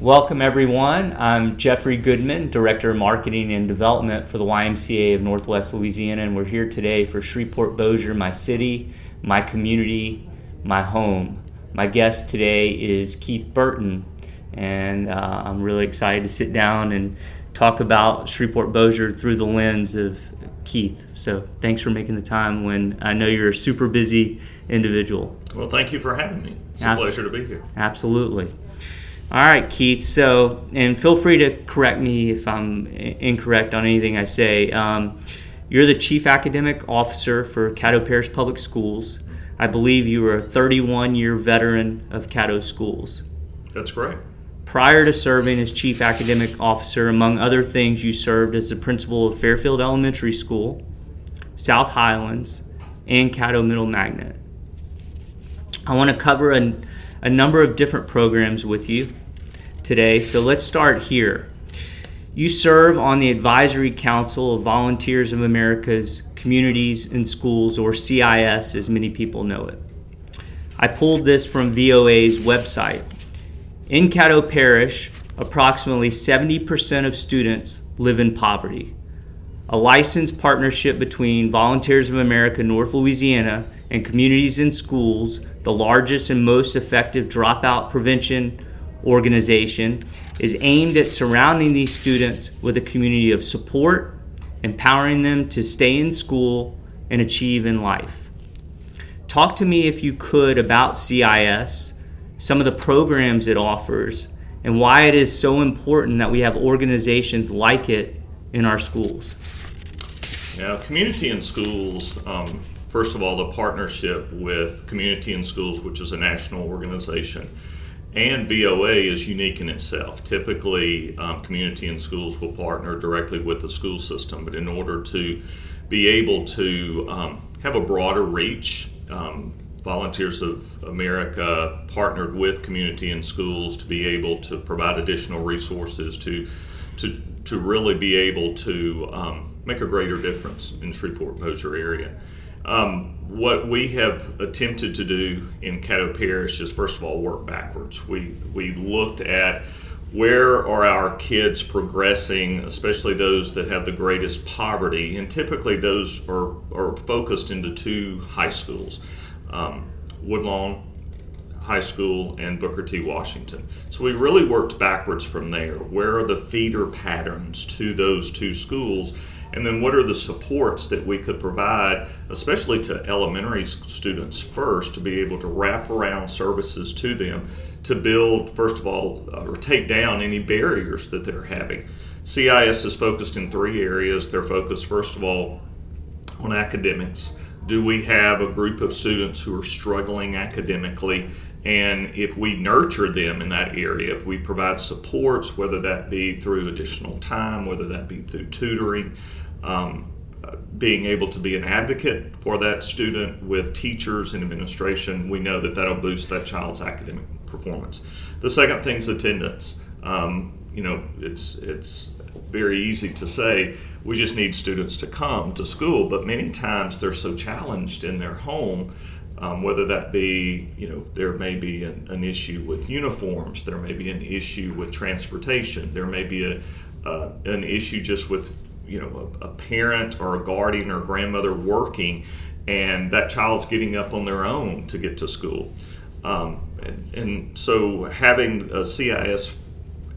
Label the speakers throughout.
Speaker 1: Welcome, everyone. I'm Jeffrey Goodman, Director of Marketing and Development for the YMCA of Northwest Louisiana, and we're here today for Shreveport Bossier, my city, my community, my home. My guest today is Keith Burton, and uh, I'm really excited to sit down and talk about Shreveport Bossier through the lens of Keith. So thanks for making the time when I know you're a super busy individual.
Speaker 2: Well, thank you for having me. It's a pleasure to be here.
Speaker 1: Absolutely. All right, Keith. So, and feel free to correct me if I'm incorrect on anything I say. Um, you're the Chief Academic Officer for Caddo Parish Public Schools. I believe you are a 31 year veteran of Caddo Schools.
Speaker 2: That's correct.
Speaker 1: Prior to serving as Chief Academic Officer, among other things, you served as the principal of Fairfield Elementary School, South Highlands, and Caddo Middle Magnet. I want to cover a, a number of different programs with you today, so let's start here. You serve on the Advisory Council of Volunteers of America's Communities In Schools, or CIS as many people know it. I pulled this from VOA's website. In Caddo Parish, approximately 70% of students live in poverty. A licensed partnership between Volunteers of America North Louisiana and Communities In Schools, the largest and most effective dropout prevention organization, is aimed at surrounding these students with a community of support, empowering them to stay in school and achieve in life. Talk to me, if you could, about CIS some of the programs it offers, and why it is so important that we have organizations like it in our schools.
Speaker 2: Yeah, Community in Schools, um, first of all, the partnership with Community in Schools, which is a national organization, and VOA is unique in itself. Typically, um, Community in Schools will partner directly with the school system, but in order to be able to um, have a broader reach, um, Volunteers of America partnered with community and schools to be able to provide additional resources to to, to really be able to um, make a greater difference in Shreveport Bossier area. Um, what we have attempted to do in Caddo Parish is first of all work backwards. We we looked at where are our kids progressing, especially those that have the greatest poverty, and typically those are, are focused into two high schools um, Woodlawn High School and Booker T. Washington. So we really worked backwards from there. Where are the feeder patterns to those two schools? And then what are the supports that we could provide, especially to elementary students first, to be able to wrap around services to them to build, first of all, uh, or take down any barriers that they're having. CIS is focused in three areas. They're focused, first of all, on academics do we have a group of students who are struggling academically? And if we nurture them in that area, if we provide supports, whether that be through additional time, whether that be through tutoring, um, being able to be an advocate for that student with teachers and administration, we know that that'll boost that child's academic performance. The second thing is attendance. Um, you know, it's it's very easy to say we just need students to come to school, but many times they're so challenged in their home. Um, whether that be, you know, there may be an, an, issue with uniforms, there may be an issue with transportation, there may be a, uh, an issue just with, you know, a, a parent or a guardian or grandmother working, and that child's getting up on their own to get to school. Um, and, and, so having a CIS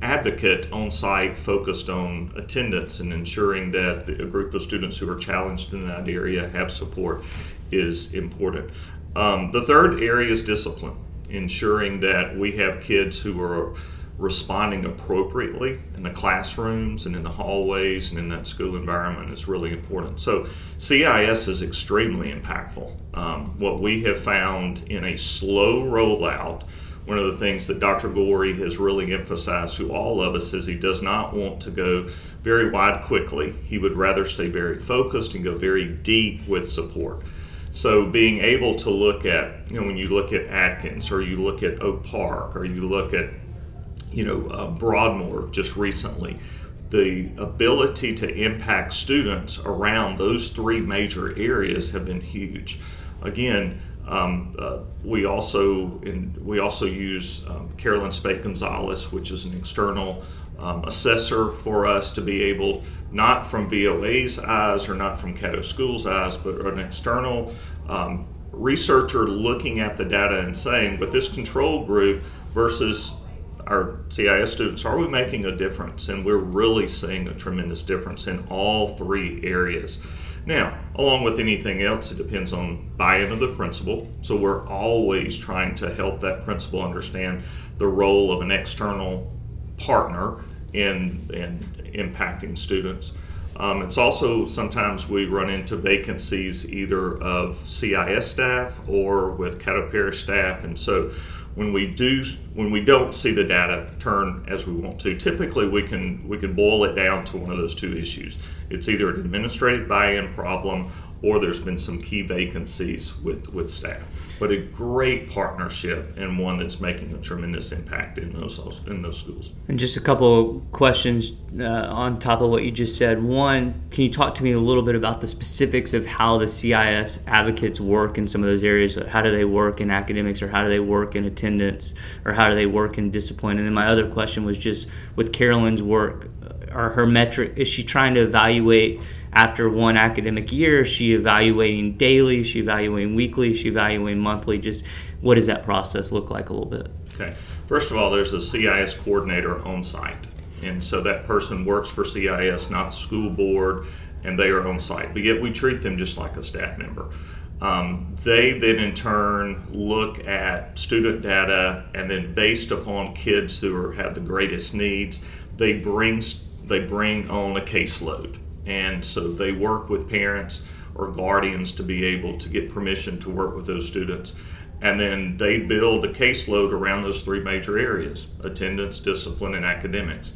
Speaker 2: advocate on site focused on attendance and ensuring that the, a group of students who are challenged in that area have support is important. Um, the third area is discipline, ensuring that we have kids who are responding appropriately in the classrooms and in the hallways and in that school environment is really important. So, CIS is extremely impactful. Um, what we have found in a slow rollout one of the things that Dr. Goree has really emphasized to all of us is he does not want to go very wide quickly. He would rather stay very focused and go very deep with support. So being able to look at, you know, when you look at Atkins or you look at Oak Park or you look at, you know, uh, Broadmoor just recently, the ability to impact students around those three major areas have been huge. Again, Um, uh, we also in, we also use um, Carolyn Spake Gonzalez, which is an external um, assessor for us to be able, not from VOA's eyes or not from Caddo School's eyes, but an external um, researcher looking at the data and saying, with this control group versus our CIS students, are we making a difference? And we're really seeing a tremendous difference in all three areas. Now, along with anything else, it depends on buy in of the principal. So we're always trying to help that principal understand the role of an external partner in, in impacting students. Um, it's also sometimes we run into vacancies either of CIS staff or with Caddo Parish staff, and so when we do when we don't see the data turn as we want to, typically we can we can boil it down to one of those two issues. It's either an administrative buy-in problem or there's been some key vacancies with, with staff. But a great partnership and one that's making a tremendous impact in those in those schools.
Speaker 1: And just a couple of questions uh, on top of what you just said. One, can you talk to me a little bit about the specifics of how the CIS advocates work in some of those areas? How do they work in academics, or how do they work in attendance, or how do they work in discipline? And then my other question was just with Carolyn's work, are her metric is she trying to evaluate after one academic year? Is she evaluating daily? Is she evaluating weekly? Is she evaluating monthly? Just what does that process look like a little bit?
Speaker 2: Okay. First of all there's a cis coordinator on site. And so that person works for cis not the school board and they are on site. But yet we treat them just like a staff member. Um, they then in turn look at student data and then based upon kids who are, have the greatest needs they bring they bring on a caseload. And so they work with parents or guardians to be able to get permission to work with those students. And then they build a caseload around those three major areas attendance, discipline, and academics.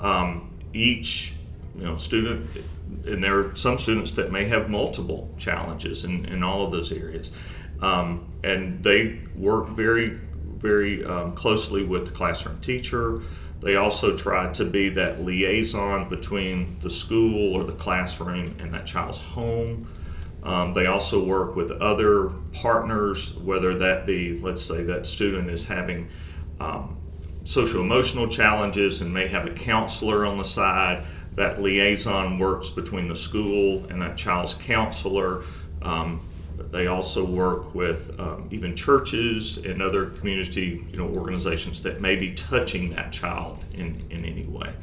Speaker 2: Um, each you know, student, and there are some students that may have multiple challenges in, in all of those areas. Um, and they work very, very um, closely with the classroom teacher, they also try to be that liaison between the school or the classroom and that child's home. Um, they also work with other partners, whether that be, let's say, that student is having um, social emotional challenges and may have a counselor on the side. That liaison works between the school and that child's counselor. Um, they also work with um, even churches and other community you know, organizations that may be touching that child in, in any way.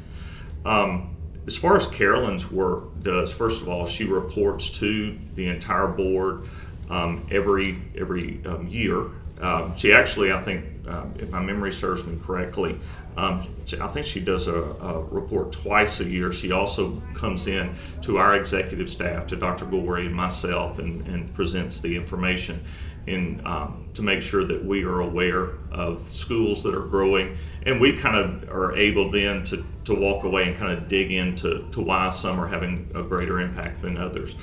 Speaker 2: Um, as far as Carolyn's work does, first of all, she reports to the entire board um, every every um, year. Um, she actually, I think, um, if my memory serves me correctly, um, I think she does a, a, report twice a year. She also comes in to our executive staff, to Dr. Goree and myself, and, and presents the information in, um, to make sure that we are aware of schools that are growing. And we kind of are able then to, to walk away and kind of dig into to why some are having a greater impact than others.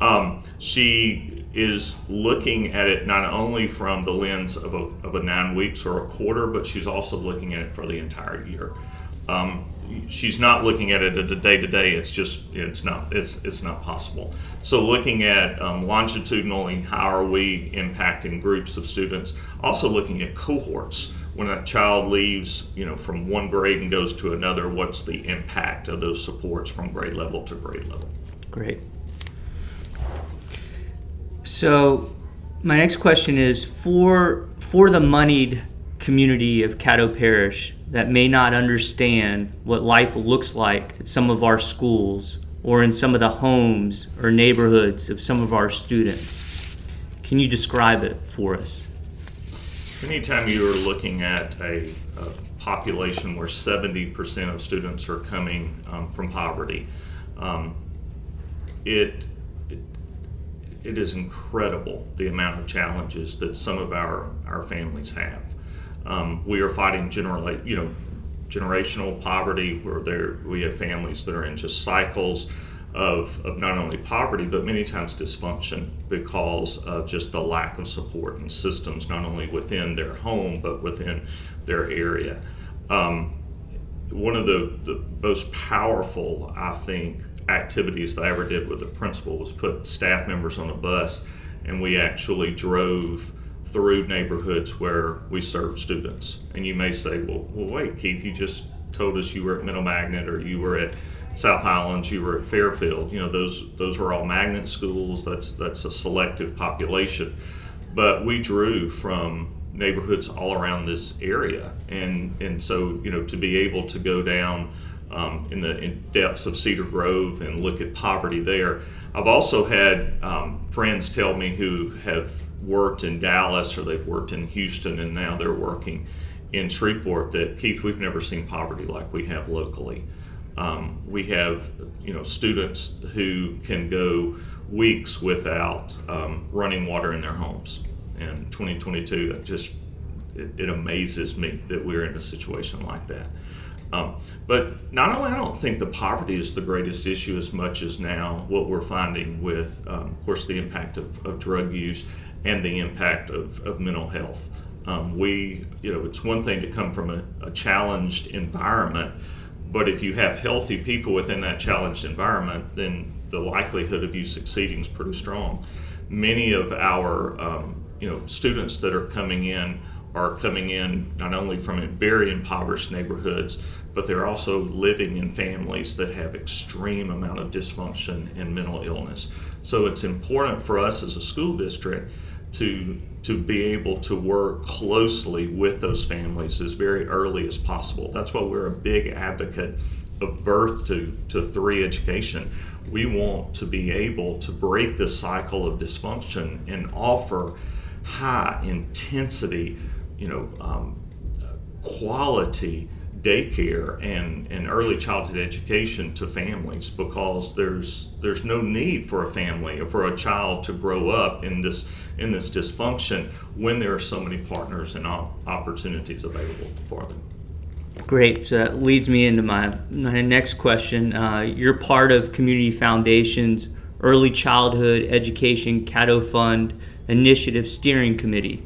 Speaker 2: Um, she is looking at it not only from the lens of a, of a nine weeks or a quarter, but she's also looking at it for the entire year. Um, she's not looking at it at a day to day. It's just it's not it's it's not possible. So looking at um, longitudinally, how are we impacting groups of students? Also looking at cohorts. When a child leaves, you know, from one grade and goes to another, what's the impact of those supports from grade level to grade level?
Speaker 1: Great. So, my next question is for for the moneyed community of Caddo Parish that may not understand what life looks like at some of our schools or in some of the homes or neighborhoods of some of our students. Can you describe it for us?
Speaker 2: Anytime you're looking at a, a population where 70% of students are coming um, from poverty, um, it it is incredible the amount of challenges that some of our, our families have. Um, we are fighting generally, you know, generational poverty where there we have families that are in just cycles of, of not only poverty but many times dysfunction because of just the lack of support and systems not only within their home but within their area. Um, one of the, the most powerful, I think, activities that I ever did with the principal was put staff members on a bus and we actually drove through neighborhoods where we served students. And you may say, well, well, wait, Keith, you just told us you were at Middle Magnet or you were at South Highlands, you were at Fairfield. You know, those those are all magnet schools. That's that's a selective population. But we drew from neighborhoods all around this area, and and so you know to be able to go down um, in the in depths of Cedar Grove and look at poverty there. I've also had um, friends tell me who have worked in Dallas or they've worked in Houston and now they're working in Shreveport that Keith, we've never seen poverty like we have locally. Um, we have, you know, students who can go weeks without um, running water in their homes. And 2022, that just it, it, amazes me that we're in a situation like that. Um, but not only I don't think the poverty is the greatest issue as much as now what we're finding with, um, of course, the impact of, of, drug use and the impact of, of mental health. Um, we, you know, it's one thing to come from a, a challenged environment but if you have healthy people within that challenged environment, then the likelihood of you succeeding is pretty strong. Many of our um, you know students that are coming in are coming in not only from very impoverished neighborhoods, but they're also living in families that have extreme amount of dysfunction and mental illness. So it's important for us as a school district to to be able to work closely with those families as very early as possible. That's why we're a big advocate of birth to, to three education. We want to be able to break the cycle of dysfunction and offer high intensity, you know, um, quality daycare and, and early childhood education to families because there's there's no need for a family or for a child to grow up in this in this dysfunction when there are so many partners and opportunities available for them.
Speaker 1: Great. So that leads me into my, my next question. Uh, you're part of Community Foundation's Early Childhood Education Caddo Fund Initiative Steering Committee.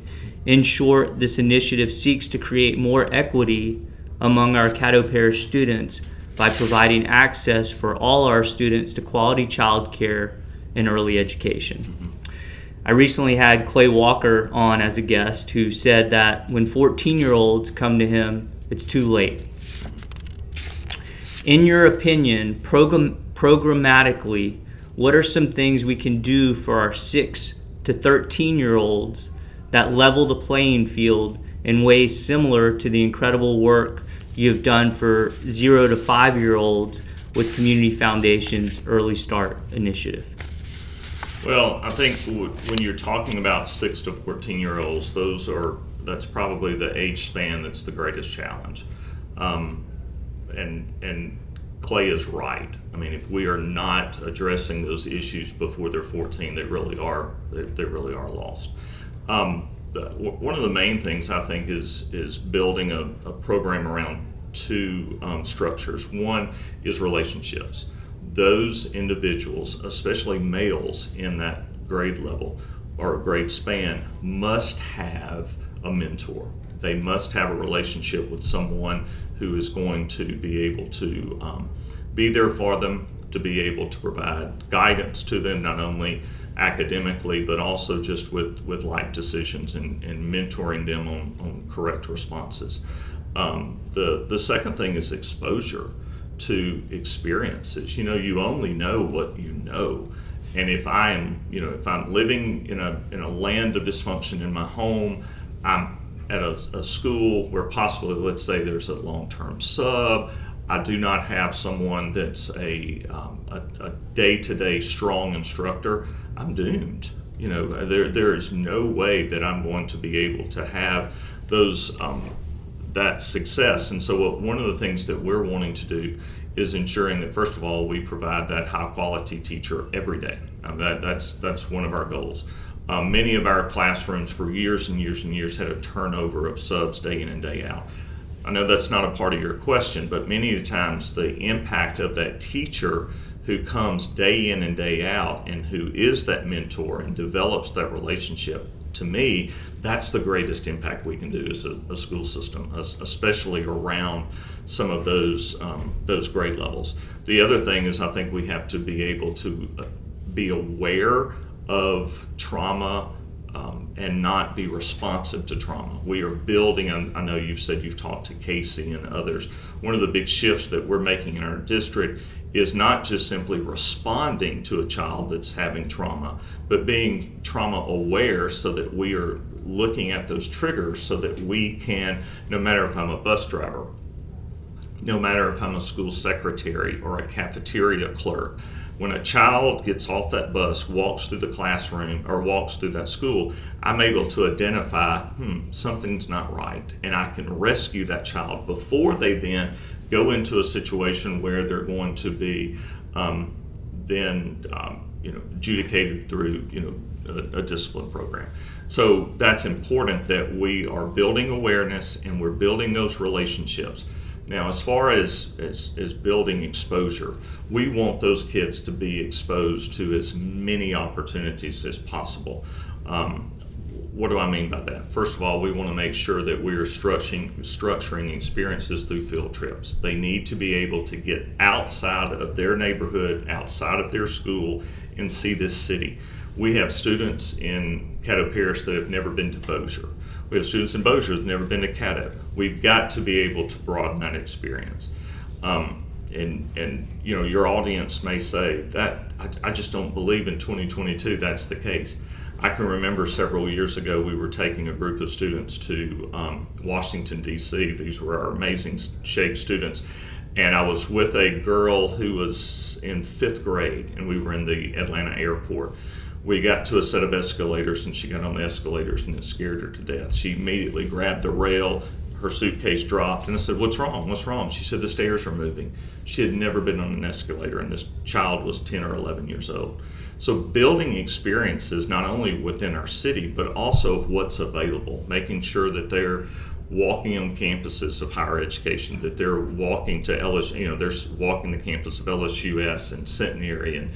Speaker 1: In short, this initiative seeks to create more equity among our Caddo Parish students by providing access for all our students to quality child care and early education. Mm-hmm. I recently had Clay Walker on as a guest who said that when 14 year olds come to him, it's too late. In your opinion, program, programmatically, what are some things we can do for our 6 to 13 year olds that level the playing field in ways similar to the incredible work you've done for zero to five year olds with Community Foundation's Early Start initiative?
Speaker 2: Well, I think when you're talking about six to 14 year olds, those are that's probably the age span that's the greatest challenge. Um, and and Clay is right. I mean, if we are not addressing those issues before they're 14, they really are they, they really are lost. Um, the, one of the main things I think is is building a, a program around two um, structures. One is relationships. Those individuals, especially males in that grade level or grade span, must have a mentor. They must have a relationship with someone who is going to be able to um, be there for them, to be able to provide guidance to them, not only academically, but also just with, with life decisions and, and mentoring them on, on correct responses. Um, the, the second thing is exposure to experiences. You know, you only know what you know. And if I am, you know, if I'm living in a, in a land of dysfunction in my home, I'm at a, a school where possibly, let's say, there's a long term sub, I do not have someone that's a, um, a, day-to-day strong instructor, I'm doomed. You know, there, there is no way that I'm going to be able to have those um, that success. And so, one of the things that we're wanting to do is ensuring that first of all we provide that high quality teacher every day. Um, that that's that's one of our goals. Um, many of our classrooms for years and years and years had a turnover of subs day in and day out. I know that's not a part of your question, but many of the times the impact of that teacher who comes day in and day out and who is that mentor and develops that relationship to me, that's the greatest impact we can do as a, a school system, especially around some of those um, those grade levels. The other thing is, I think we have to be able to uh, be aware of trauma um, and not be responsive to trauma. We are building, I know you've said you've talked to Casey and others. One of the big shifts that we're making in our district is not just simply responding to a child that's having trauma, but being trauma aware so that we are looking at those triggers so that we can, no matter if I'm a bus driver, no matter if I'm a school secretary or a cafeteria clerk, when a child gets off that bus, walks through the classroom, or walks through that school, I'm able to identify, hmm, something's not right. And I can rescue that child before they then go into a situation where they're going to be um, then, um, you know, adjudicated through, you know, a, a discipline program. So that's important that we are building awareness and we're building those relationships. Now, as far as, as, as, building exposure, we want those kids to be exposed to as many opportunities as possible. Um, what do I mean by that? First of all, we want to make sure that we are structuring, structuring experiences through field trips. They need to be able to get outside of their neighborhood, outside of their school, and see this city. We have students in Caddo Parish that have never been to Bossier. We have students in Bossier who've never been to Caddo. We've got to be able to broaden that experience. Um, and, and you know your audience may say that I, I, just don't believe in 2022 that's the case i can remember several years ago we were taking a group of students to um, washington d.c these were our amazing shake students and i was with a girl who was in fifth grade and we were in the atlanta airport we got to a set of escalators and she got on the escalators and it scared her to death. She immediately grabbed the rail, her suitcase dropped, and I said, What's wrong? What's wrong? She said, The stairs are moving. She had never been on an escalator, and this child was 10 or 11 years old. So, building experiences not only within our city, but also of what's available, making sure that they're walking on campuses of higher education, that they're walking to LSU, you know, they're walking the campus of LSUS and Centenary and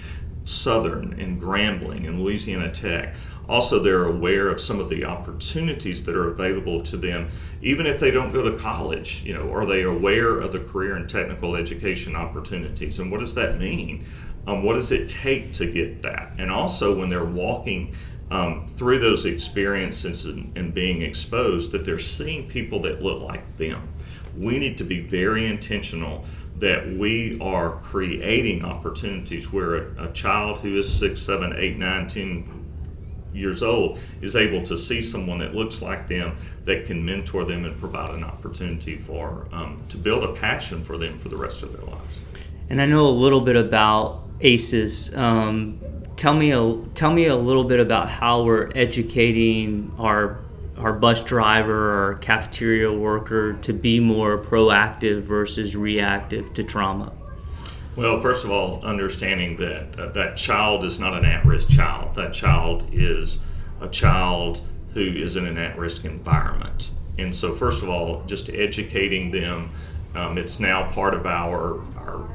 Speaker 2: Southern and Grambling and Louisiana Tech. Also, they're aware of some of the opportunities that are available to them, even if they don't go to college. You know, are they aware of the career and technical education opportunities? And what does that mean? Um, what does it take to get that? And also, when they're walking um, through those experiences and, and being exposed, that they're seeing people that look like them. We need to be very intentional that we are creating opportunities where a, a, child who is six, seven, eight, nine, ten years old is able to see someone that looks like them that can mentor them and provide an opportunity for um, to build a passion for them for the rest of their lives.
Speaker 1: And I know a little bit about ACES. Um, tell me a tell me a little bit about how we're educating our our bus driver or cafeteria worker to be more proactive versus reactive to trauma?
Speaker 2: Well, first of all, understanding that uh, that child is not an at-risk child. That child is a child who is in an at-risk environment. And so, first of all, just educating them. Um, it's now part of our our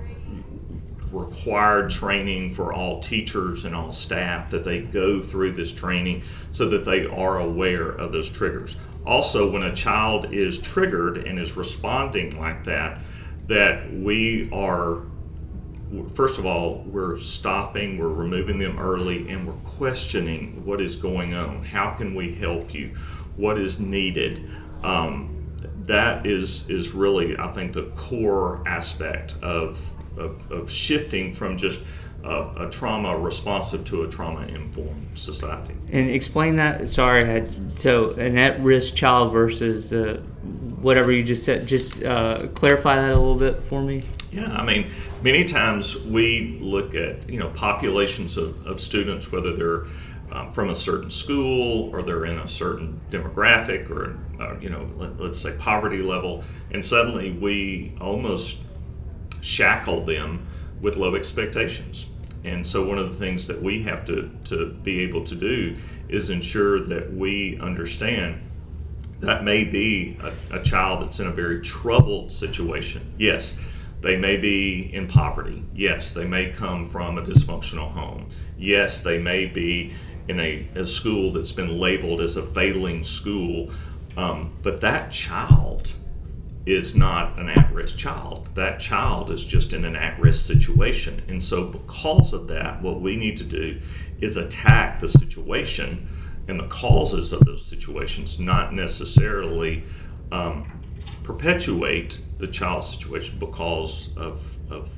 Speaker 2: required training for all teachers and all staff that they go through this training so that they are aware of those triggers. Also, when a child is triggered and is responding like that, that we are first of all, we're stopping, we're removing them early, and we're questioning what is going on. How can we help you? What is needed? Um, that is is really, I think, the core aspect of of, of shifting from just a, a, trauma responsive to a trauma informed society.
Speaker 1: And explain that. Sorry, so an at risk child versus uh, whatever you just said. Just uh, clarify that a little bit for me.
Speaker 2: Yeah, I mean, many times we look at you know populations of, of students, whether they're um, from a certain school or they're in a certain demographic or uh, you know let, let's say poverty level, and suddenly we almost shackle them with low expectations. And so, one of the things that we have to, to be able to do is ensure that we understand that may be a, a, child that's in a very troubled situation. Yes, they may be in poverty. Yes, they may come from a dysfunctional home. Yes, they may be in a, a school that's been labeled as a failing school. Um, but that child is not an at risk child. That child is just in an at risk situation. And so, because of that, what we need to do is attack the situation and the causes of those situations, not necessarily um, perpetuate the child's situation because of, of,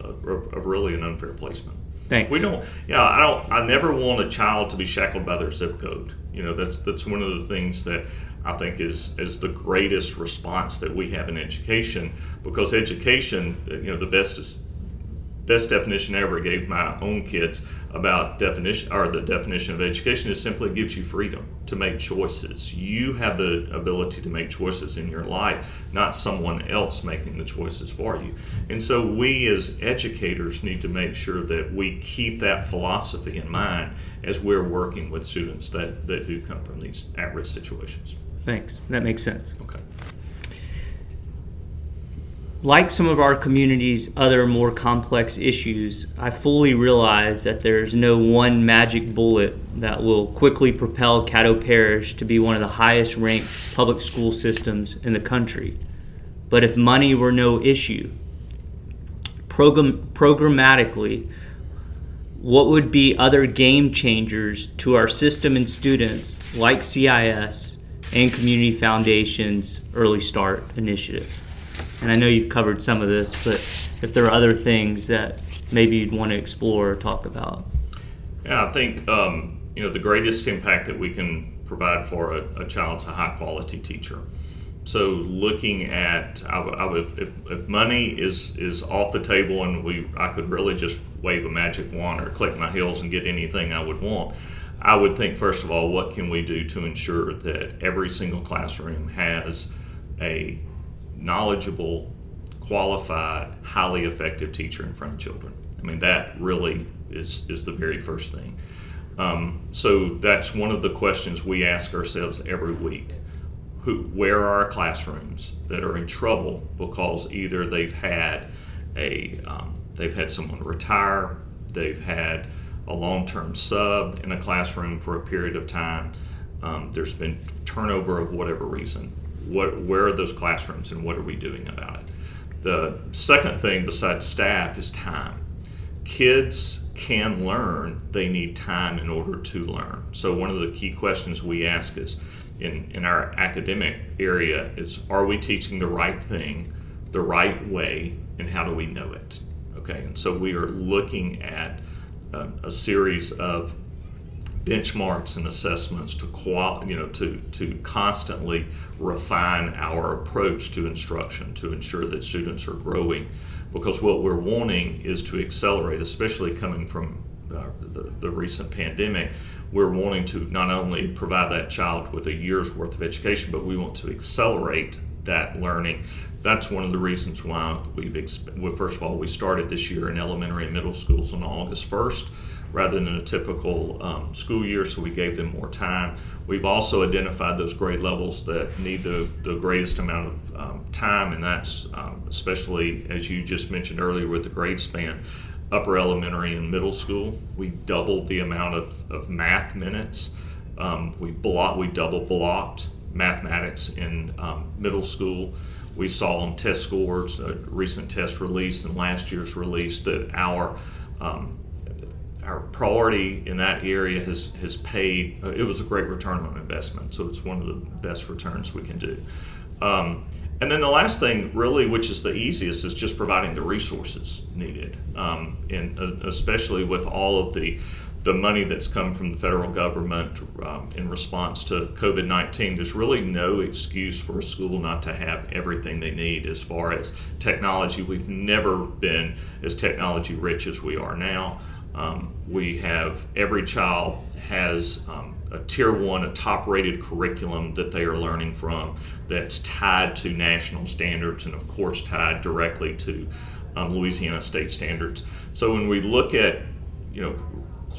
Speaker 2: of, of really an unfair placement.
Speaker 1: Thanks.
Speaker 2: We don't. Yeah, I don't. I never want a child to be shackled by their zip code. You know, that's that's one of the things that I think is is the greatest response that we have in education because education, you know, the best is best definition I ever gave my own kids about definition or the definition of education is simply gives you freedom to make choices. You have the ability to make choices in your life, not someone else making the choices for you. And so we as educators need to make sure that we keep that philosophy in mind as we're working with students that, that do come from these at-risk situations.
Speaker 1: Thanks. That makes sense.
Speaker 2: Okay.
Speaker 1: like some of our community's other more complex issues, I fully realize that there's no one magic bullet that will quickly propel Caddo Parish to be one of the highest ranked public school systems in the country. But if money were no issue, program, programmatically, what would be other game changers to our system and students like CIS and Community Foundation's Early Start initiative? And I know you've covered some of this, but if there are other things that maybe you'd want to explore or talk about.
Speaker 2: Yeah, I think um, you know the greatest impact that we can provide for a, a child's a high quality teacher. So looking at, I would, would if, if, money is is off the table and we, I could really just wave a magic wand or click my heels and get anything I would want. I would think first of all, what can we do to ensure that every single classroom has a knowledgeable, qualified, highly effective teacher in front of children. I mean, that really is, is the very first thing. Um, so that's one of the questions we ask ourselves every week. Who, where are our classrooms that are in trouble because either they've had a um, they've had someone retire, they've had a long-term sub in a classroom for a period of time, um, there's been turnover of whatever reason what, where are those classrooms and what are we doing about it? The second thing besides staff is time. Kids can learn, they need time in order to learn. So, one of the key questions we ask is in, in our academic area is are we teaching the right thing, the right way, and how do we know it? Okay, and so we are looking at uh, a series of benchmarks and assessments to qual- you know to to constantly refine our approach to instruction to ensure that students are growing. Because what we're wanting is to accelerate especially coming from uh, the, the recent pandemic we're wanting to not only provide that child with a year's worth of education but we want to accelerate that learning that's one of the reasons why we've exp- well, first of all we started this year in elementary and middle schools on august 1st rather than a typical um, school year, so we gave them more time. We've also identified those grade levels that need the, the greatest amount of um, time, and that's um, especially, as you just mentioned earlier, with the grade span, upper elementary and middle school. We doubled the amount of, of math minutes. Um, we, block, we double blocked mathematics in um, middle school. We saw on test scores, a recent test release and last year's release, that our um, our priority in that area has, has paid, uh, it was a great return on investment. So it's one of the best returns we can do. Um, and then the last thing, really, which is the easiest, is just providing the resources needed. Um, and uh, especially with all of the, the money that's come from the federal government um, in response to COVID 19, there's really no excuse for a school not to have everything they need as far as technology. We've never been as technology rich as we are now. Um, we have every child has um, a tier one, a top rated curriculum that they are learning from that's tied to national standards and, of course, tied directly to um, Louisiana state standards. So when we look at you know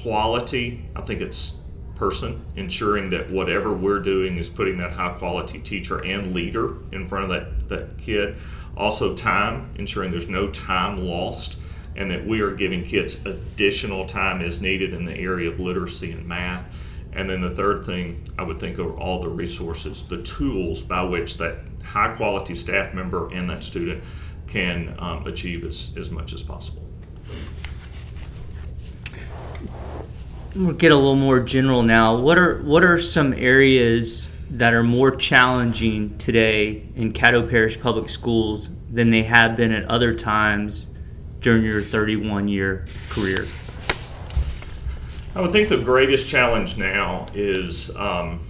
Speaker 2: quality, I think it's person ensuring that whatever we're doing is putting that high quality teacher and leader in front of that, that kid. Also, time, ensuring there's no time lost and that we are giving kids additional time as needed in the area of literacy and math. And then the third thing, I would think of all the resources, the tools by which that high quality staff member and that student can um, achieve as, as much as possible.
Speaker 1: We'll get a little more general now. What are what are some areas that are more challenging today in Caddo Parish Public Schools than they have been at other times during your 31 year career?
Speaker 2: I would think the greatest challenge now is um,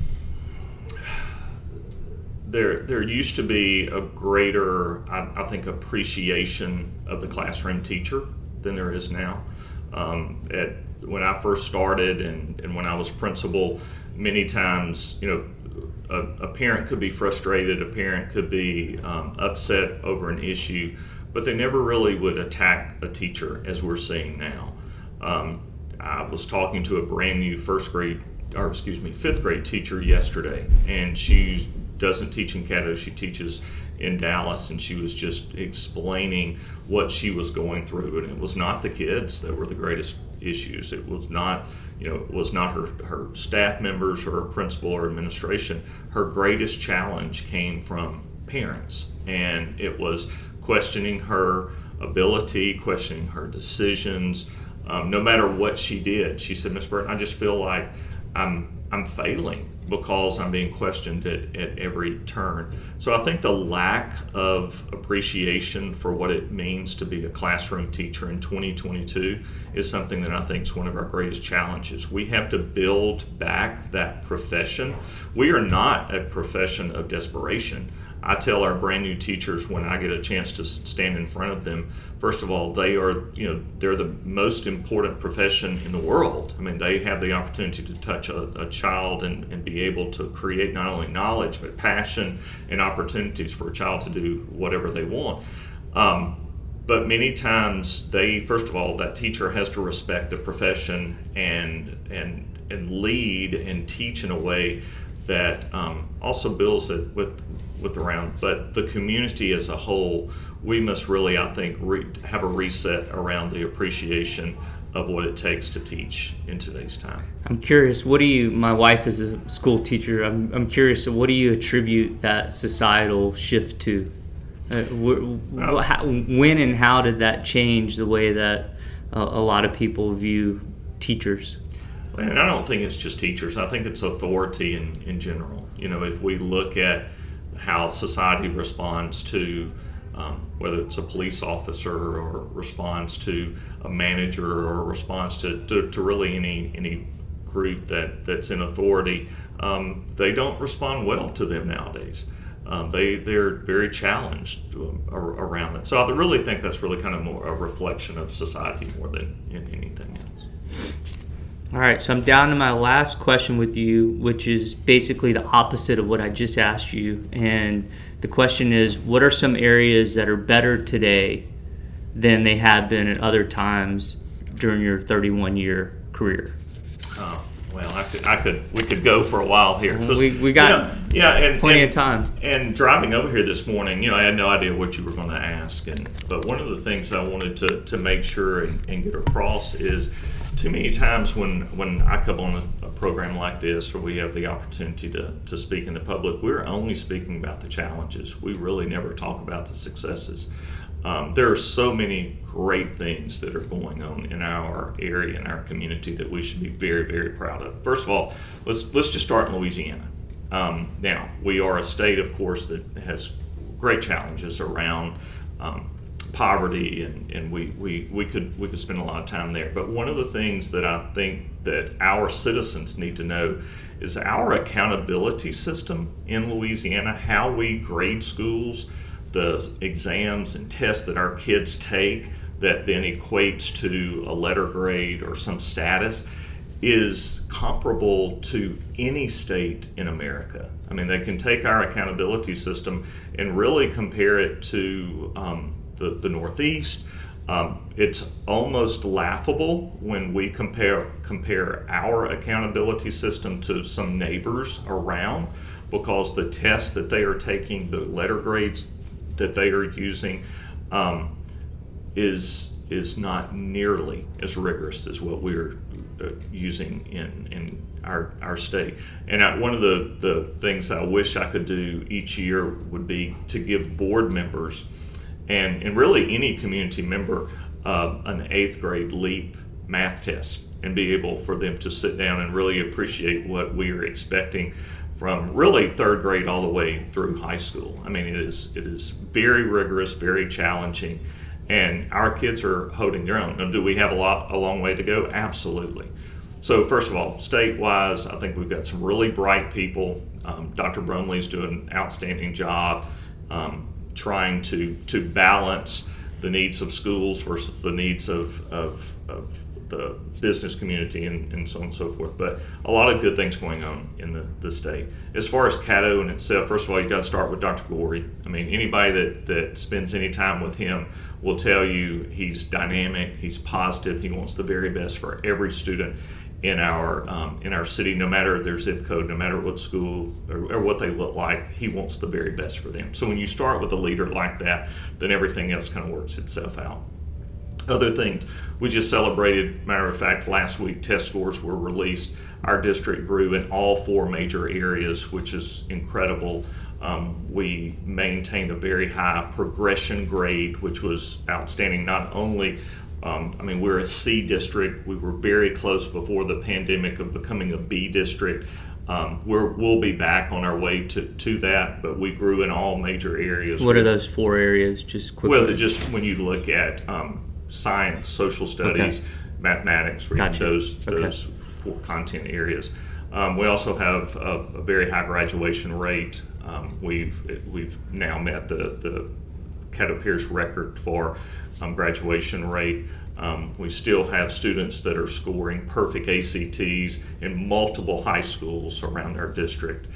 Speaker 2: there. There used to be a greater, I, I, think, appreciation of the classroom teacher than there is now. Um, at when I first started and, and when I was principal, many times, you know, a, a parent could be frustrated, a parent could be um, upset over an issue, but they never really would attack a teacher as we're seeing now. Um, I was talking to a brand new first grade, or excuse me, fifth grade teacher yesterday, and she doesn't teach in Caddo, she teaches in Dallas, and she was just explaining what she was going through, and it was not the kids that were the greatest issues. It was not, you know, it was not her her staff members or her principal or administration. Her greatest challenge came from parents, and it was questioning her ability, questioning her decisions, um, no matter what she did. She said, Miss Burton, I just feel like I'm I'm failing because I'm being questioned at, at every turn. So I think the lack of appreciation for what it means to be a classroom teacher in 2022 is something that I think is one of our greatest challenges. We have to build back that profession. We are not a profession of desperation. I tell our brand new teachers when I get a chance to stand in front of them, first of all, they are, you know, they're the most important profession in the world. I mean, they have the opportunity to touch a, a child and, and be able to create not only knowledge, but passion and opportunities for a child to do whatever they want. Um, but many times they, first of all, that teacher has to respect the profession and, and, and lead and teach in a way that um, also builds it with with around, but the community as a whole, we must really, I think, re- have a reset around the appreciation of what it takes to teach in today's time.
Speaker 1: I'm curious, what do you, my wife is a school teacher, I'm, I'm curious, what do you attribute that societal shift to? Uh, wh- how, when and how did that change the way that uh, a lot of people view teachers?
Speaker 2: And I don't think it's just teachers. I think it's authority in, in general. You know, if we look at how society responds to um, whether it's a police officer or responds to a manager or responds to, to, to really any any group that, that's in authority, um, they don't respond well to them nowadays. Um, they they're very challenged um, around that. So I really think that's really kind of more a reflection of society more than anything else.
Speaker 1: All right, so I'm down to my last question with you, which is basically the opposite of what I just asked you. And the question is what are some areas that are better today than they have been at other times during your 31 year career?
Speaker 2: Oh, well, I could, I could, we could go for a while here.
Speaker 1: We, we got you know, yeah, and, plenty
Speaker 2: and,
Speaker 1: of time.
Speaker 2: And driving over here this morning, you know, I had no idea what you were going to ask. And but one of the things I wanted to, to make sure and, and get across is too many times when, when I come on a, a, program like this or we have the opportunity to, to speak in the public, we're only speaking about the challenges. We really never talk about the successes. Um, there are so many great things that are going on in our area, in our community, that we should be very, very proud of. First of all, let's, let's just start in Louisiana. Um, now, we are a state, of course, that has great challenges around um, poverty and, and we, we, we could we could spend a lot of time there. But one of the things that I think that our citizens need to know is our accountability system in Louisiana, how we grade schools, the exams and tests that our kids take that then equates to a letter grade or some status is comparable to any state in America. I mean, they can take our accountability system and really compare it to um, the, the Northeast. Um, it's almost laughable when we compare compare our accountability system to some neighbors around because the tests that they are taking, the letter grades that they are using, um, is is not nearly as rigorous as what we're uh, using in in our our state. And I, one of the the things I wish I could do each year would be to give board members and, and really any community member uh, an eighth grade LEAP math test and be able for them to sit down and really appreciate what we are expecting from really third grade all the way through high school. I mean, it is it is very rigorous, very challenging, and our kids are holding their own. Now, do we have a lot a long way to go? Absolutely. So first of all, state-wise, I think we've got some really bright people. Um, Dr. Brumley's doing an outstanding job um, trying to to balance the needs of schools versus the needs of, of, of the business community and, and so on and so forth. But a lot of good things going on in the, the state. As far as Caddo and itself, first of all, you got to start with Dr. Goree. I mean, anybody that, that spends any time with him will tell you he's dynamic, he's positive, he wants the very best for every student in our um, in our city, no matter their zip code, no matter what school or, or, what they look like, he wants the very best for them. So when you start with a leader like that, then everything else kind of works itself out. Other things, we just celebrated. Matter of fact, last week test scores were released. Our district grew in all four major areas, which is incredible. Um, we maintained a very high progression grade, which was outstanding, not only um, I mean, we're a C district. We were very close before the pandemic of becoming a B district. Um, we will be back on our way to, to that, but we grew in all major areas.
Speaker 1: What are those four areas? Just quickly.
Speaker 2: Well, just when you look at um, science, social studies, okay. mathematics, gotcha. those those okay. four content areas. Um, we also have a, a, very high graduation rate. Um, we've we've now met the the Caddo Parish record for um, graduation rate. Um, we still have students that are scoring perfect ACTs in multiple high schools around our district.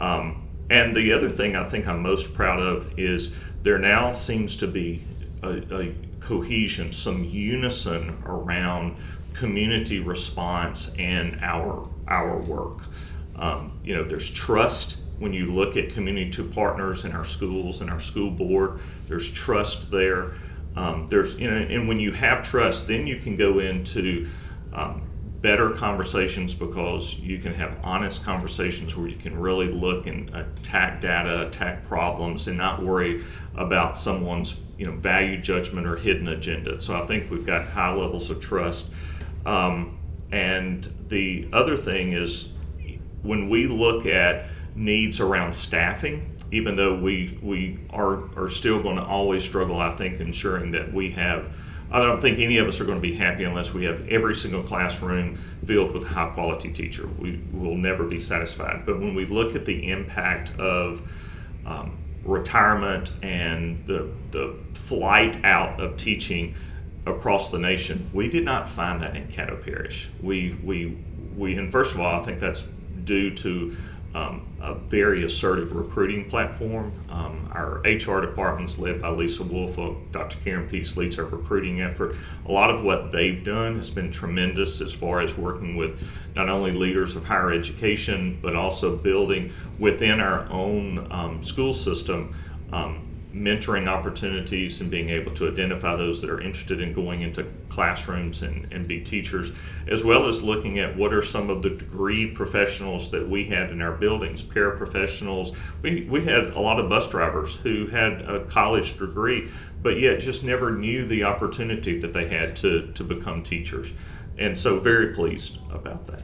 Speaker 2: Um, and the other thing I think I'm most proud of is there now seems to be a, a cohesion, some unison around community response and our our work. Um, you know, there's trust when you look at community to partners in our schools and our school board. There's trust there. Um, there's you know, and when you have trust, then you can go into um, better conversations because you can have honest conversations where you can really look and attack data, attack problems, and not worry about someone's you know value judgment or hidden agenda. So I think we've got high levels of trust. Um, and the other thing is when we look at needs around staffing, even though we we are are still going to always struggle, I think, ensuring that we have. I don't think any of us are going to be happy unless we have every single classroom filled with a high quality teacher. We will never be satisfied. But when we look at the impact of um, retirement and the, the flight out of teaching across the nation, we did not find that in Caddo Parish. We, we, we, and first of all, I think that's due to um, a very assertive recruiting platform. Um, our HR department's led by Lisa Wolf. Dr. Karen Peace leads our recruiting effort. A lot of what they've done has been tremendous as far as working with not only leaders of higher education, but also building within our own um, school system um, mentoring opportunities and being able to identify those that are interested in going into classrooms and, and be teachers, as well as looking at what are some of the degree professionals that we had in our buildings, paraprofessionals. We, we had a lot of bus drivers who had a college degree, but yet just never knew the opportunity that they had to, to become teachers. And so, very pleased about that.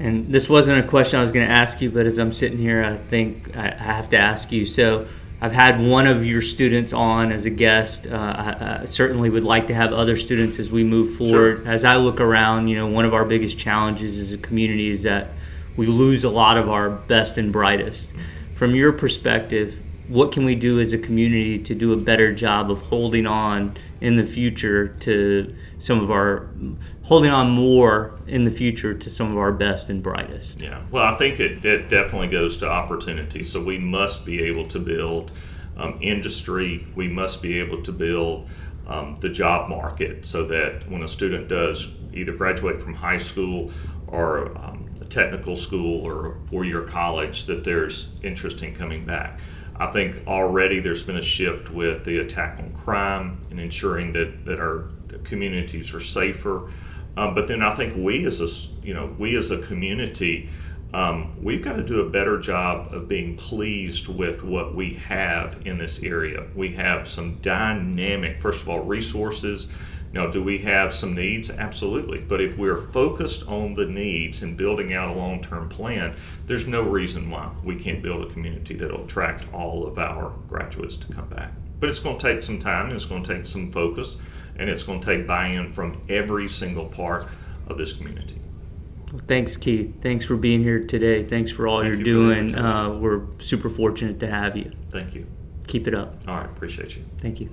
Speaker 1: And this wasn't a question I was going to ask you, but as I'm sitting here, I think I have to ask you. So, I've had one of your students on as a guest. Uh, I, I, certainly would like to have other students as we move forward. Sure. As I look around, you know, one of our biggest challenges as a community is that we lose a lot of our best and brightest. From your perspective, what can we do as a community to do a better job of holding on in the future to some of our holding on more in the future to some of our best and brightest?
Speaker 2: Yeah. Well i think it, it definitely goes to opportunity. So we must be able to build um, industry. We must be able to build um, the job market so that when a student does either graduate from high school or um, a technical school or a four-year college that there's interest in coming back I think already there's been a shift with the attack on crime and ensuring that, that our communities are safer. Um, but then I think we as a you know we as a community um, we've got to do a better job of being pleased with what we have in this area. We have some dynamic, first of all, resources, Now, do we have some needs? Absolutely. But if we're focused on the needs and building out a long term plan, there's no reason why we can't build a community that'll attract all of our graduates to come back. But it's going to take some time, it's going to take some focus, and it's going to take buy in from every single part of this community.
Speaker 1: Well, thanks, Keith. Thanks for being here today. Thanks for all
Speaker 2: Thank
Speaker 1: you're
Speaker 2: you
Speaker 1: doing. Uh, we're super fortunate to have you.
Speaker 2: Thank you.
Speaker 1: Keep it up.
Speaker 2: All right, appreciate you.
Speaker 1: Thank you.